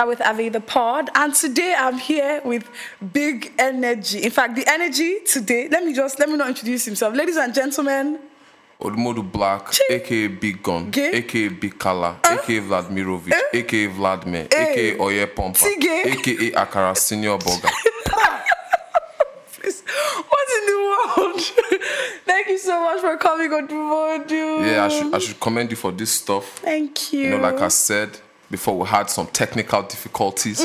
with Avi the Pod, and today I'm here with big energy. In fact, the energy today. Let me just let me not introduce himself, ladies and gentlemen. Odumodu Black, Chi- aka Big Gun, Gay. aka Big Kala, uh. aka Vladimirovic, uh. aka Vladimir, aka Oye Pompa, Tige. aka Akara Senior Burger. Please, what in the world? Thank you so much for coming, Odumodu. Yeah, I should I should commend you for this stuff. Thank you. You know, like I said before, we had some technical difficulties.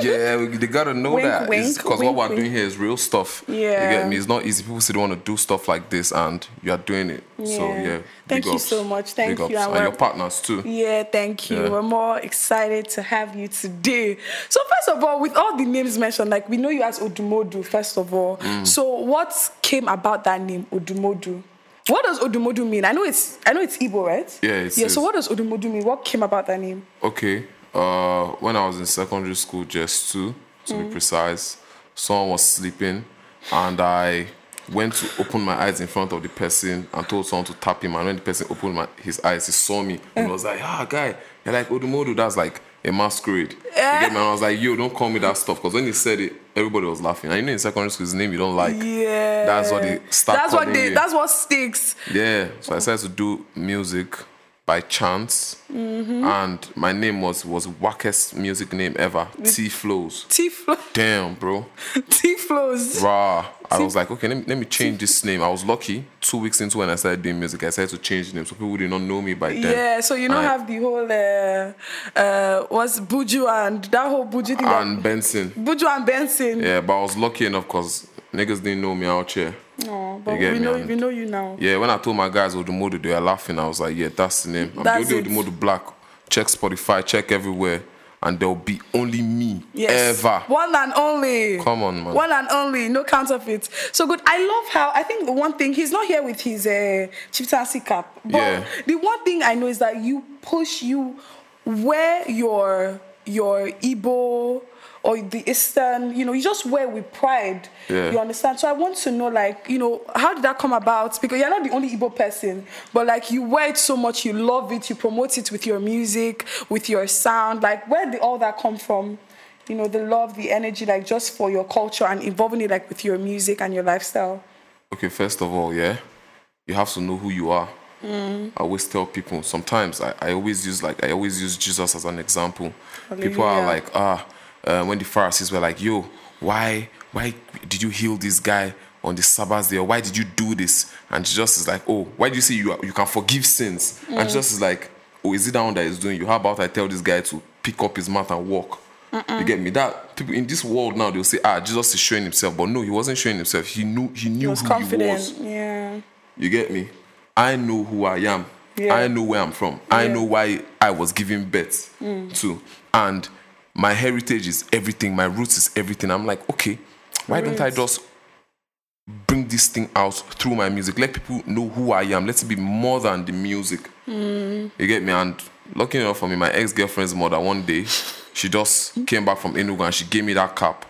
yeah, we, they gotta know Wink, that because what we're doing here is real stuff. Yeah. you get me. It's not easy. People say they want to do stuff like this, and you are doing it. So Yeah. yeah, Thank you ups. so much. Thank you, and and your partners too. Yeah, thank you. Yeah. We're more excited to have you today. So, first of all, with all the names mentioned, like we know you as Odumodu, first of all. Mm. So, what came about that name, Odumodu? What does Odumodu mean? I know it's I know it's Igbo, right? Yeah, it yeah. So, what does Odumodu mean? What came about that name? Okay. Uh, when I was in secondary school, just two to Mm. be precise, someone was sleeping, and I went to open my eyes in front of the person and told someone to tap him. And when the person opened my, his eyes, he saw me and was like, "Ah, guy, you're like Odumodu." That's like a masquerade. You get me? And I was like, "Yo, don't call me that stuff." Because when he said it, everybody was laughing. And you know, in secondary school, his name you don't like. Yeah. That's what they start That's what they. you. That's what sticks. Yeah, so I decided to do music by chance, Mm-hmm. and my name was was wackest music name ever, T Flows. T flow. Damn, bro, T flows. rah. I was like, okay, let me, let me change this name. I was lucky. Two weeks into when I started doing music, I decided to change the name so people did not know me by then. Yeah, so you don't have the whole uh, uh, what's Buju and that whole Buju thing. that- and Benson. Buju and Benson. Yeah, but I was lucky enough because niggas didn't know me out here. No, but we know and- we know you now. Yeah, when I told my guys Odumodu, they were laughing. I was like, yeah, that's the name. I'm That's the Odumodu Black. Check Spotify, check everywhere, and there'll be only me Yes. ever. One and only. Come on, man. One and only, no counterfeit. So good. I love how I think the one thing he's not here with his uh, chieftaincy cap, but Yeah. the one thing I know is that you push you wear your your Igbo or the Eastern, you know, you just wear with pride. Yeah. You understand? So I want to know, like, you know, how did that come about? Because you're not the only Igbo person, but like you wear it so much, you love it, you promote it with your music, with your sound. Like, where did all that come from? You know, the love, the energy, like just for your culture and involving it like with your music and your lifestyle. Okay, first of all, yeah, you have to know who you are. Mm. I always tell people. Sometimes I, I always use like I always use Jesus as an example. People are like, ah, uh, when the Pharisees were like, yo, why why did you heal this guy on the Sabbath day? Or why did you do this? And Jesus is like, oh, why do you say you are, you can forgive sins? Mm. And Jesus is like, oh, is it that one that is doing you? How about I tell this guy to pick up his mat and walk? You get me? That people in this world now they'll say, ah, Jesus is showing himself, but no, he wasn't showing himself. He knew he knew He was who confident. he was. Yeah. You get me? I know who I am. Yeah. I know where I'm from. I Yeah. Mm. know why I was given birth to. And my heritage is everything. My roots is everything. I'm like, okay, why don't I just bring this thing out through my music? Let people know who I am. Let it be more than the music. Mm. You get me? And lucky enough for me, my ex-girlfriend's mother one day, she just came back from Enugu and she gave me that cap.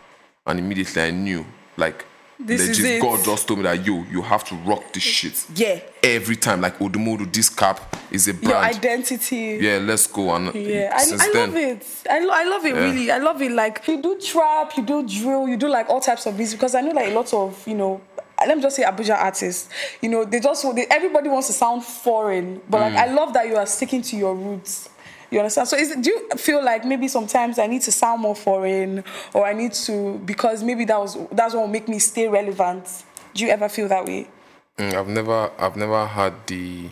And immediately I knew, like, This is it. God just told me that, you you have to rock this shit Yeah. every time. Like Odumodu, this cap is a brand. Your identity. yeah, let's go. And Yeah, I, I love it. I, lo- I love it really. I love it. Like you do trap, you do drill, you do like all types of music because I know like a lot of you know. Let me just say Abuja artists. You know, they just they, everybody wants to sound foreign, but like mm. I love that you are sticking to your roots. You understand? So, is do you feel like maybe sometimes I need to sound more foreign, or I need to because maybe that was that's what will make me stay relevant? Do you ever feel that way? Mm, I've never, I've never had the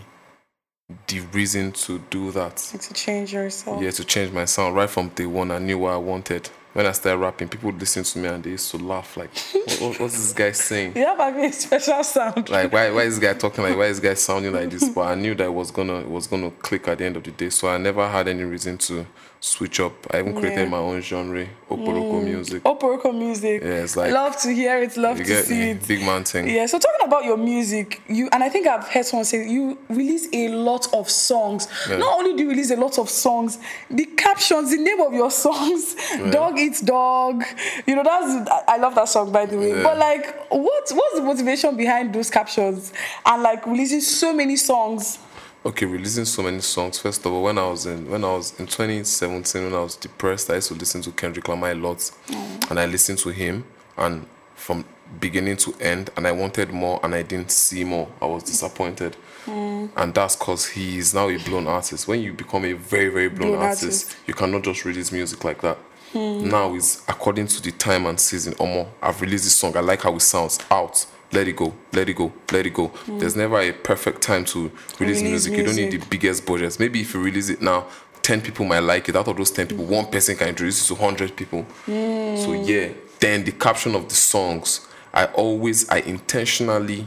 the reason to do that. Like to change yourself? Yeah, to change my sound right from day one. I knew what I wanted. When I started rapping, people would listen to me and they used to laugh like, what, what- "What's this guy saying?" You have a very special sound. Like, why, why is this guy talking like? Why is this guy sounding like this? But I knew that it was gonna, it was gonna click at the end of the day. So I never had any reason to switch up. I even created Yeah. Mm. my own genre, Oporoko music. Oporoko music. Yeah, it's like- love to hear it, love to see it. Big man thing. Yeah, so talking about your music, you and I think I've heard someone say you release a lot of songs. Not only do you release a lot of songs, the captions, the name of your songs, "Dog Eats Dog," you know that's I love that song by the way. Yeah. But like, what what's the motivation behind those captions and like releasing so many songs? Okay, releasing so many songs. First of all, when I was in when I was in 2017, when I was depressed, I used to listen to Kendrick Lamar a lot, mm. and I listened to him, and from beginning to end, and I wanted more, and I didn't see more. I was disappointed, mm. and that's because he is now a blown artist. When you become a very very blown, Blown artist, artist. you cannot just release music like that. Mm. Now is according to the time and season. Omo, I've released this song. I like how it sounds. Out. Let it go. Let it go. Let it go. Hmm. There's never a perfect time to release, Release music. You don't need the biggest budgets. Maybe if you release it now, 10 people might like it. Out of those 10 people, one person can introduce it to 100 people. Hmm. So, yeah. Then the caption of the songs, I always, I intentionally,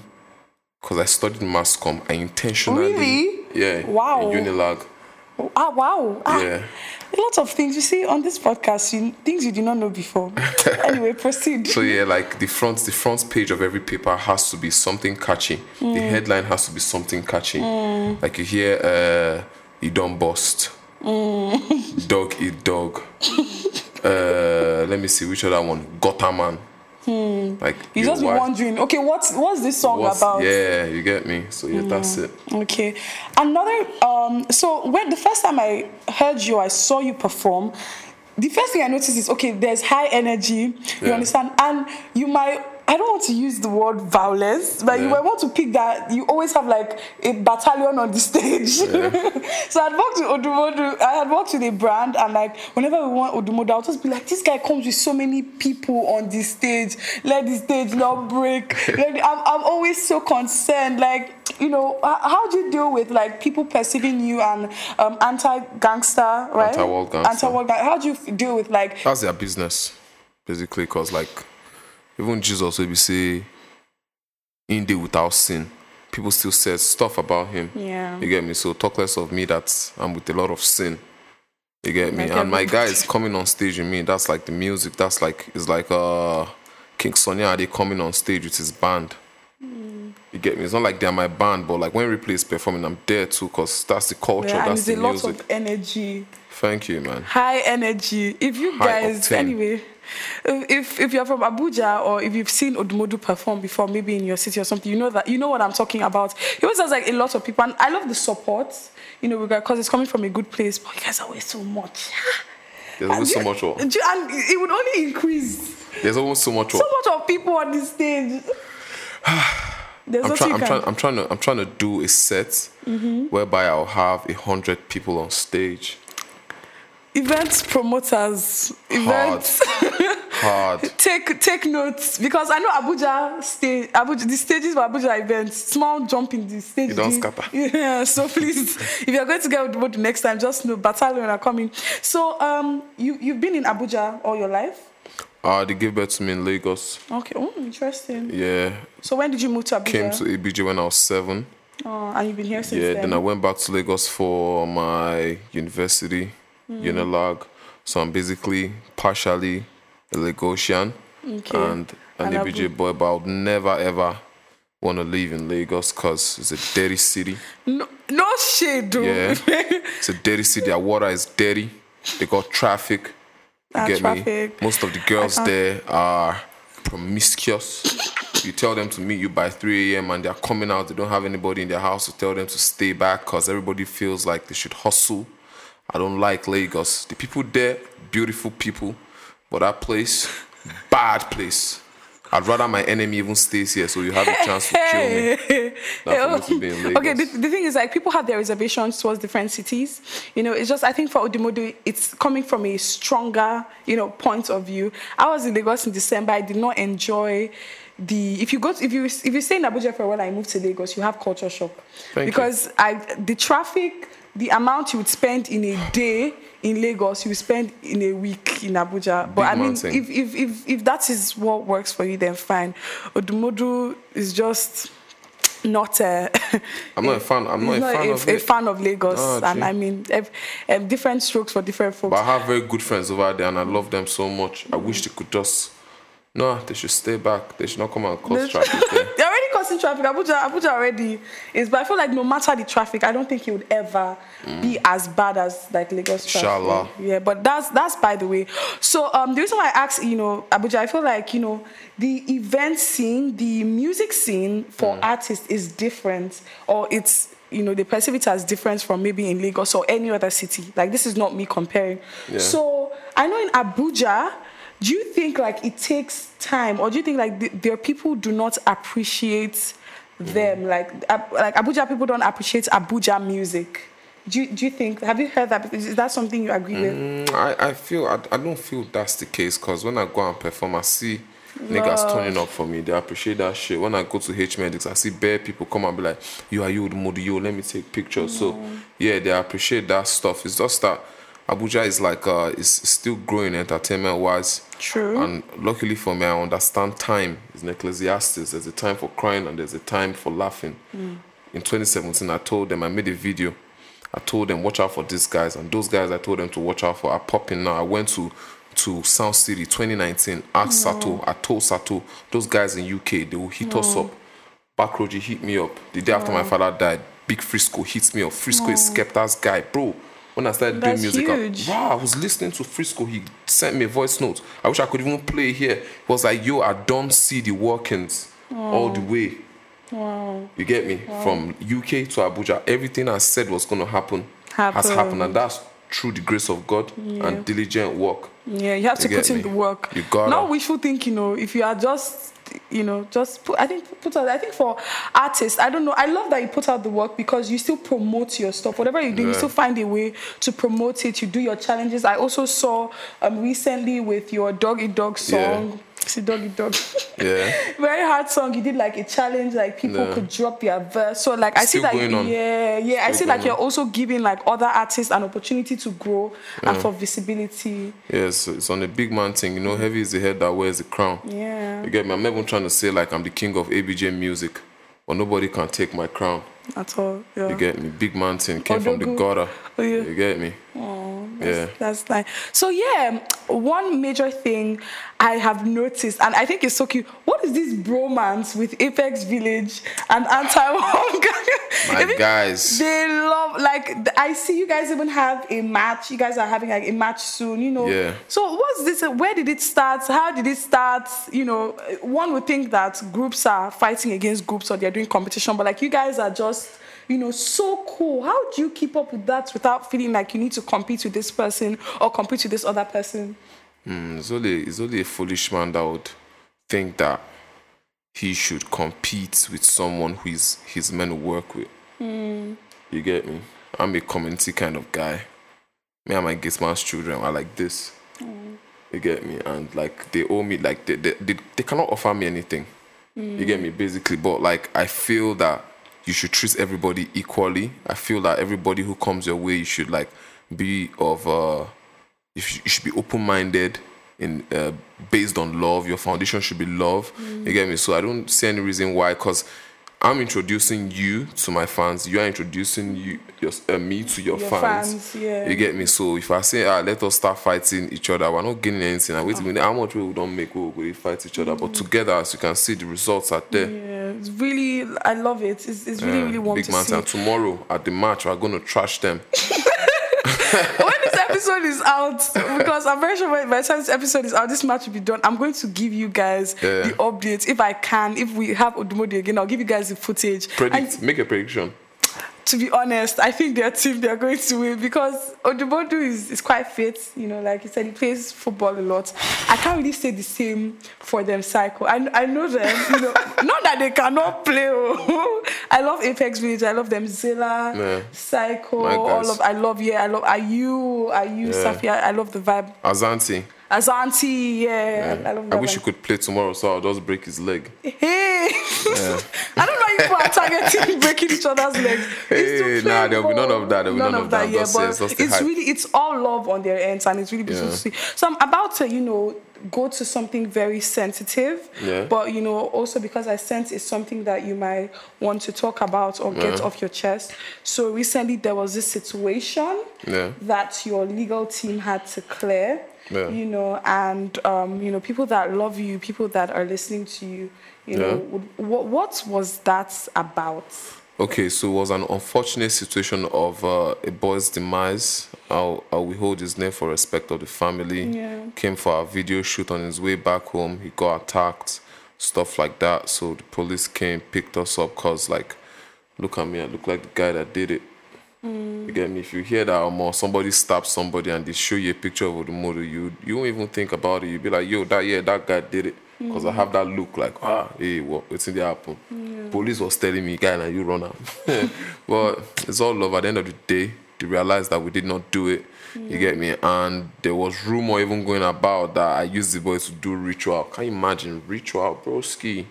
because I studied mass comm, I intentionally. Really? Yeah. Wow. in Unilag. Ah, wow. Ah, Yeah. A lot of things you see on this podcast, you, things you did not know before. anyway, proceed. So yeah, like the front, the front page of every paper has to be something catchy. The headline has to be something catchy. Like you hear, uh, "You don't bust," "Dog eat dog." uh, let me see which other one. "Gutter man." Like you yo, just be wondering, okay, what's what's this song what's- about? Yeah, you get me. So yeah, that's it. Okay. Another um so when the first time I heard you, I saw you perform, the first thing I noticed is okay, there's high energy, you Yeah. understand? And you might I don't want to use the word violence, but you Yeah. might want to pick that you always have like a battalion on the stage. so I'd worked with Odumodu, I had worked with a brand, and like whenever we want Odumodu, I'll just be like, this guy comes with so many people on the stage, let the stage not break. I'm, I'm always so concerned, like, you know, how do you deal with like people perceiving you and um, anti-gangster, right? Anti-war gangster. Anti-war gang- How do you deal with like That's their business, basically. Cause like, even Jesus will be say, "In day without sin." People still said stuff about him. Yeah. You get me? So talk less of me that I'm with a lot of sin. You get me? Like and my guy is coming on stage with me. That's like the music. That's like it's like uh King Sunny Ade coming on stage with his band. You get me? It's not like they're my band, but like when Replay is performing, I'm there too, cause that's the culture, yeah, that's the a lot music. of energy. Thank you, man. high energy. If you High guys, octane. anyway, if if you're from Abuja or if you've seen Odumodu perform before, maybe in your city or something, you know that you know what I'm talking about. He always has like a lot of people, and I love the support. You know, because it's coming from a good place. But you guys are always so much. There's always so much. Work. and it would only increase. There's always so much. So much of people on the stage. I'm trying. I'm trying. I'm trying to. I'm trying to do a set Mm-hmm. whereby I'll have a hundred people on stage. Event promoters, events. Hard. hard. take take notes because I know Abuja stage Abuja the stages for Abuja events small jump in the stage. You don't scatter. Yeah, so please if you're going to get with Odumodu next time, just know battalion are coming. So um you you've been in Abuja all your life? Uh, they gave birth to me in Lagos. Okay, oh interesting. Yeah, So when did you move to Abuja? came to ABJ when I was seven. oh, and you've been here since Yeah, then. then I went back to Lagos for my university, Hmm. Unilag. So I'm basically partially a Lagosian Okay. and an Abu- boy, but I would never ever want to live in Lagos because it's a dirty city. no, no shade, dude. Yeah. It's a dirty city. Their water is dirty. They got traffic. You Ah, get traffic. me? Most of the girls there are promiscuous. you tell them to meet you by 3 a.m. and they're coming out. They don't have anybody in their house to tell them to stay back because everybody feels like they should hustle. I don't like Lagos. The people there, beautiful people, but that place, bad place. I'd rather my enemy even stays here so you have a chance to kill me. Than for me to be in Lagos. Okay, the, the thing is, like, people have their reservations towards different cities. You know, it's just, I think for Odumodu, it's coming from a stronger, you know, point of view. I was in Lagos in December. I did not enjoy the. If you go, to, if you if you stay in Abuja for a while, I moved to Lagos, you have culture shock Thank you. because I the traffic, the amount you would spend in a day in Lagos, you would spend in a week in Abuja. But Big I mean, if, if if if that is what works for you, then fine. Odumodu is just not a. I'm not a fan. I'm not he's a fan a, of a fan of Lagos, Oh, and. I mean, ev- um, different strokes for different folks. But I have very good friends over there and I love them so much. I wish they could just. No, they should stay back. They should not come and cause traffic there. They're already causing traffic. Abuja, Abuja already is, but I feel like no matter the traffic, I don't think it would ever be as bad as like Lagos traffic. Mm. Inshallah. Yeah, but that's that's by the way. So um, the reason why I asked, you know, Abuja, I feel like you know the event scene, the music scene for Mm. artists is different, or it's you know they perceive it as different from maybe in Lagos or any other city. Like this is not me comparing. Yeah. So I know in Abuja, do you think like it takes time, or do you think like th- there are people who do not appreciate them? Like Ab- like Abuja people don't appreciate Abuja music. Do you, do you think? Have you heard that? Is that something you agree with? Mm, I, I feel I, I don't feel that's the case because when I go and perform, I see niggas turning up for me. They appreciate that shit. When I go to H Medics, I see bare people come and be like, "You are you, the mood, yo, let me take pictures." So yeah, they appreciate that stuff. It's just that Abuja is like uh, it's still growing entertainment wise. True. And luckily for me, I understand time is an Ecclesiastes. There's a time for crying and there's a time for laughing. Mm. In 2017, I told them I made a video. I told them watch out for these guys, and those guys I told them to watch out for are popping now. I went to to Sound City 2019, asked mm. Sato, I told Sato, those guys in UK they will hit us mm. up. Backroad Gee hit me up the day after my father died. Big Frisco hits me up. Frisco is Skepta's guy, bro. When I started That's doing music, I- wow, I was listening to Frisco. He sent me a voice note. I wish I could even play here. He was like, "Yo, I don't see the workings all the oh. way." Wow. You get me? From UK to Abuja, everything I said was going to happen, has Happened. and that's through the grace of God and diligent work. Yeah, you have You to put in me? the work. You gotta. Not wishful thinking, you know, if you are just, you know, just put, I think, put out, I think for artists, I don't know, I love that you put out the work because you still promote your stuff. Whatever you do, you still find a way to promote it. You do your challenges. I also saw um, recently with your Dog Eat Dog Yeah. See, Dog Eat Dog. Yeah. Very hard song. You did like a challenge, like people Yeah. could drop their verse. So like I see Still that, going on. yeah, yeah. I see like you're on. also giving like other artists an opportunity to grow and for visibility. Yes, it's on a big man thing. You know, heavy is the head that wears the crown. Yeah. You get me? I'm even trying to say like I'm the king of ABJ music, but nobody can take my crown. at all. Yeah. You get me? Big man thing came from the Odogu. gutter. Oh, yeah. You get me? Oh. Yeah. that's, nice. So yeah, one major thing I have noticed, and I think it's so cute. What is this bromance with Apex Village and Anti My guys. They love like I see you guys even have a match. You guys are having like a match soon. You know. Yeah. So what's this? Where did it start? How did it start? You know, one would think that groups are fighting against groups or they're doing competition, but like you guys are just, you know, so cool. How do you keep up with that without feeling like you need to compete with this person or compete with this other person? Mm, it's only it's only a foolish man that would think that he should compete with someone who is his men to work with. Hmm. You get me? I'm a community kind of guy. Me and my gate man's children are like this. Hmm. You get me? And like they owe me like they they, they, they cannot offer me anything. You get hmm. me? Basically, but like I feel that you should treat everybody equally. I feel that everybody who comes your way, you should like be of uh you should, you should be open-minded in uh, based on love. Your foundation should be love. You get me? So i don't see any reason why because i'm introducing you to my fans. You are introducing you your, uh, me to your, Your fans, fans, yeah. you get me? So if i say ah let us start fighting each other we're not gaining anything. I wait a minute how much we don't make we will fight each other. But together as you can see the results are there. Yeah, it's really, I love it. It's, it's really, Yeah, really warm big to man see. and tomorrow at the match we're going to trash them when this episode is out, because I'm very sure when- by the time this episode is out, this match will be done. I'm going to give you guys Yeah. the updates if I can. If we have Odumodu again, I'll give you guys the footage. predict And make a prediction to be honest, I think their team they're going to win because Odumodu is, is quite fit. You know, like he said, he plays football a lot. I can't really say the same for them. Psycho. I, I know them. You know, not that they cannot play. oh. I love Apex Village. I love them. Zilla, Yeah. Psycho. My All of I love. Yeah, I love. Are you? Are you? Yeah. Safia. I love the vibe. azanti Azanti. Yeah, I, I love I wish you could play tomorrow so i'll just break his leg Hey, I don't know if people are targeting breaking each other's legs. It's Hey, nah, there'll be none of that, there'll be none of that. Yeah, Just- but it's really it's all love on their ends, and it's really beautiful Yeah. to see. So I'm about to, you know, go to something very sensitive. Yeah. But you know, also because I sense it's something that you might want to talk about or get Yeah. off your chest. So recently there was this situation Yeah. that your legal team had to clear. Yeah. You know, and um, you know, people that love you, people that are listening to you, you know, Yeah. would, what, what was that about? Okay, so it was an unfortunate situation of uh, a boy's demise. I'll, I'll withhold his name for respect of the family. Yeah. Came for a video shoot on his way back home. He got attacked, stuff like that. So the police came, picked us up, cause like look at me, I look like the guy that did it. You get me? If you hear that or somebody stabs somebody and they show you a picture of Odumodu, you you won't even think about it. You be like, yo, that yeah, that guy did it. Because I have that look like, ah, hey, what what's in the happen? Police was telling me, guy, now you run out. but it's all love. At the end of the day, they realized that we did not do it. You get me? And there was rumor even going about that I used the boy to do ritual. Can you imagine ritual, broski?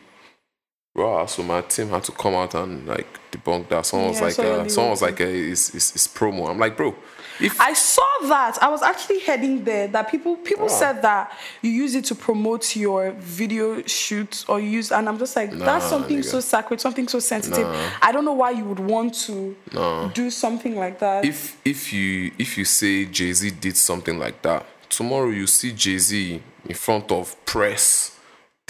Bro, so my team had to come out and like debunk that. Someone was Yeah, I like, saw uh, someone was like, uh, it's, it's, it's promo. I'm like, bro, if I saw that. I was actually heading there. That people people Wow. said that you use it to promote your video shoots or use, and I'm just like, that's something nigga. so sacred, something so sensitive. I don't know why you would want to do something like that. if if you if you say Jay Z did something like that, tomorrow you see Jay Z in front of press,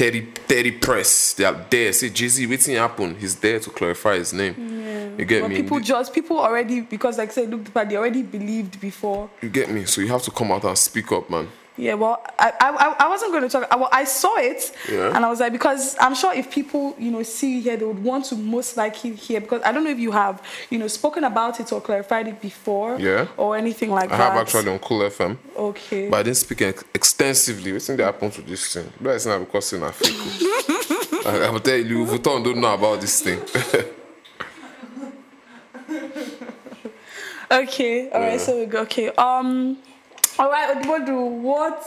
30, 30 press. They are there. Say Jay Z, waiting happen. He's there to clarify his name. You get but me? people just people already because like I said, look, they already believed before. you get me? So you have to come out and speak up, man. Yeah, well, I, I, I wasn't going to talk. I, well, I saw it, Yeah. and I was like, because I'm sure if people, you know, see you here, they would want to most likely hear. Because I don't know if you have, you know, spoken about it or clarified it before, Yeah. or anything like I that. I have actually on Cool FM. Okay. But I didn't speak ex- extensively. What's that happened to this thing? But it's not because not fake. I, will tell you, Vuitton don't know about this thing. Okay, all right. So we go. Okay. Um. All right. What do what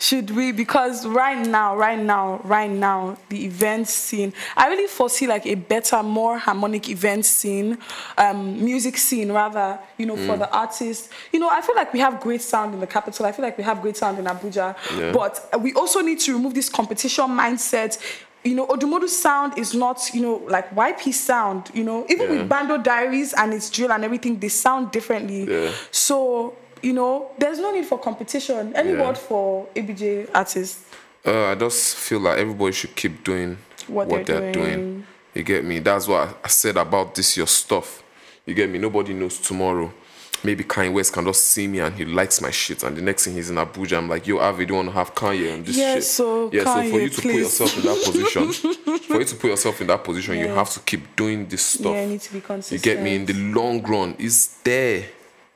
should we? Because right now, right now, right now, the event scene. I really foresee like a better, more harmonic event scene, um, music scene rather. You know, for the artists. You know, I feel like we have great sound in the capital. I feel like we have great sound in Abuja. Yeah. But we also need to remove this competition mindset. You know, Odumodu sound is not, you know, like YP sound, you know, even Yeah. with Bando Diaries and its drill and everything, they sound differently. Yeah. So, you know, there's no need for competition. Any Yeah. word for ABJ artists? Uh, I just feel like everybody should keep doing What what, they're they're, doing. doing. You get me? That's what I- I said about this your stuff. You get me? Nobody knows tomorrow. Maybe Kanye West can just see me and he likes my shit, and the next thing he's in Abuja, I'm like, yo, Avi, do you want to have Kanye on this Yeah, shit? so yeah. so for you to put yourself in that position, for you to put yourself in that position, you have to keep doing this stuff. Yeah, you need to be consistent. You get me? In the long run, it's there.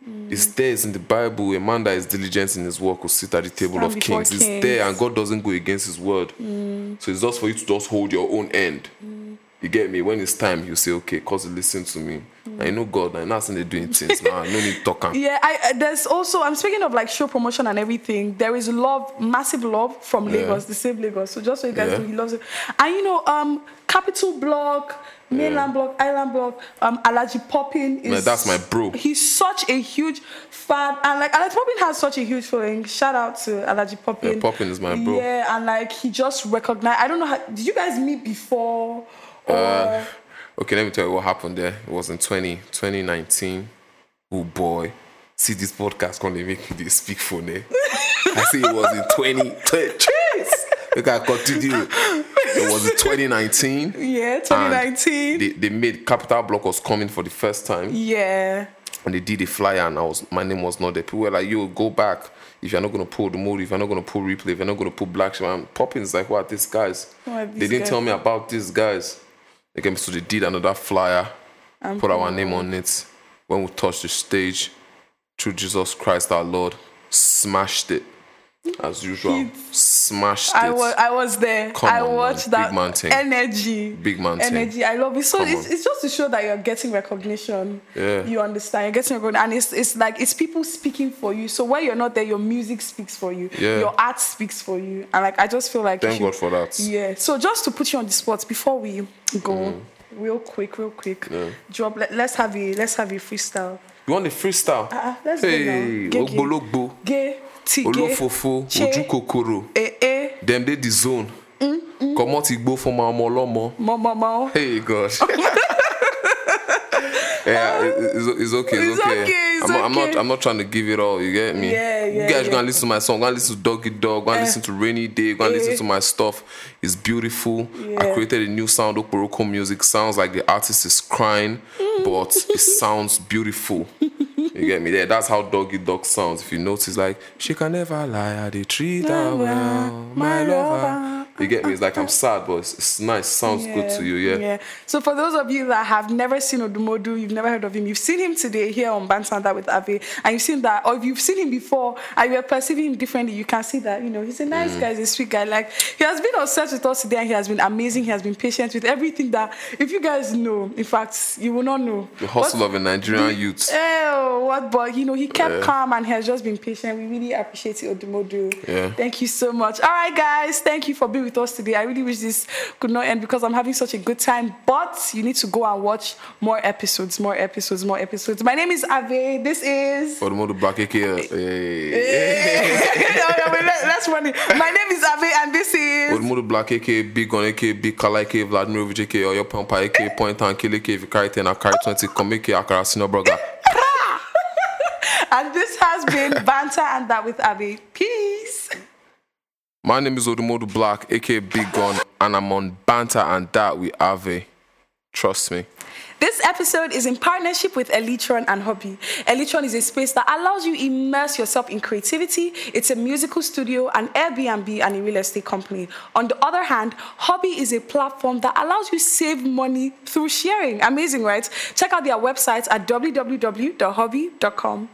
Mm. It's there. It's in the Bible. A man that is diligent in his work will sit at the table Stand of kings. It's kings. Mm. there, and God doesn't go against His word. So it's just for you to just hold your own end. You get me? When it's time, you say, "Okay, cause listen to me." I know God. I'm not they're doing things now. I know need talking. Yeah, I, I- there's also I'm speaking of like show promotion and everything. There is love, massive love from Yeah. Lagos, the same Lagos. So just so you guys Yeah. know, he loves it. And you know, um, Capital Block, Mainland Block, Island Block, um, Alaji Poppin is Man, that's my bro. He's such a huge fan, and like Alaji Poppin has such a huge following. Shout out to Alaji Poppin. Yeah, Poppin is my bro. Yeah, and like he just recognized. I don't know. How, did you guys meet before? Or Uh, Okay, let me tell you what happened there. It was in 20, 2019. Oh boy. See this podcast they make me speak for ne? I say it was in 20. Jeez! Look, I continue. It was 2019. yeah, 2019. They, they made Capital Block was coming for the first time. yeah. And they did a flyer and I was my name was not there. People were like, yo, go back. If you're not gonna pull the movie, if you're not gonna pull replay, if you're not gonna pull black sheep, and Poppins like, what these guys? Who are they didn't guys? tell me about these guys. Again, so they did another flyer, put our name on it. When we touched the stage, through Jesus Christ our Lord, smashed it. As usual. Smashed it. I was I was there. Come I on, man. watched Big that man thing. energy. Big man thing. energy. I love it. So Come it's, on. it's just to show that you're getting recognition. Yeah. You understand. You're getting recognition, and it's it's like it's people speaking for you. So when you're not there, your music speaks for you. Yeah. Your art speaks for you. And like I just feel like Thank should- God for that. Yeah. So just to put you on the spot before we go, real quick, real quick, drop. Let, let's have a let's have a freestyle. You want the freestyle? Uh, let's go hey, now. Gay, tea, gay, Olofofo, che, Ojukokoro. eh, eh, Dem dey the zone. Comot igbo for my ọmọ ọlọ́mọ. mo. Hey God. yeah, it's, it's okay. It's, It's okay. okay, it's I'm, not, I'm not. I'm not trying to give it all. You get me? Yeah, yeah, You guys yeah. go and listen to my song. Gonna listen to Doggy Dog. Gonna Eh. listen to Rainy Day. Go and listen Eh. to my stuff. It's beautiful. I created a new sound. Oporoko music sounds like the artist is crying, but it sounds beautiful. You get me? There. That's how Doggy Dog sounds. If you notice, like she can never lie. I dey treat her well, my lover. You get me? It's like I'm sad, but it's, it's nice. Sounds good to you, yeah. Yeah. So for those of you that have never seen Odumodu, you've never heard of him, you've seen him today here on Banter with Ave, and you've seen that, or if you've seen him before and you're perceiving him differently, you can see that, you know, he's a nice Mm. guy, he's a sweet guy. Like he has been on set with us today and he has been amazing, he has been patient with everything that if you guys know, in fact, you will not know. The hustle of a Nigerian youth. Oh, what? But you know, he kept Yeah. calm and he has just been patient. We really appreciate it, Odumodu. Yeah. Thank you so much. All right, guys, thank you for being with us today. I really wish this could not end because I'm having such a good time. But you need to go and watch more episodes, more episodes, more episodes. My name is Ave. This is. Odumodu Black, aka. Hey. Yeah, wait, let- That's funny. My name is Ave, and this is. Odumodu Black, aka Big Gun, aka Big Kala, aka Vladimir aka Oyo Pampa, aka Point and Kill, aka if you carry 10, I carry 20, come aka Akara Sino And this has been Banter and That with Ave. Peace. My name is Odumodu Black, aka Big Gun, and I'm on Banter and That with Ave. Trust me. This episode is in partnership with Elitron and Hobby. Elitron is a space that allows you immerse yourself in creativity. It's a musical studio, an Airbnb, and a real estate company. On the other hand, Hobby is a platform that allows you save money through sharing. Amazing, right? Check out their website at www.hobby.com.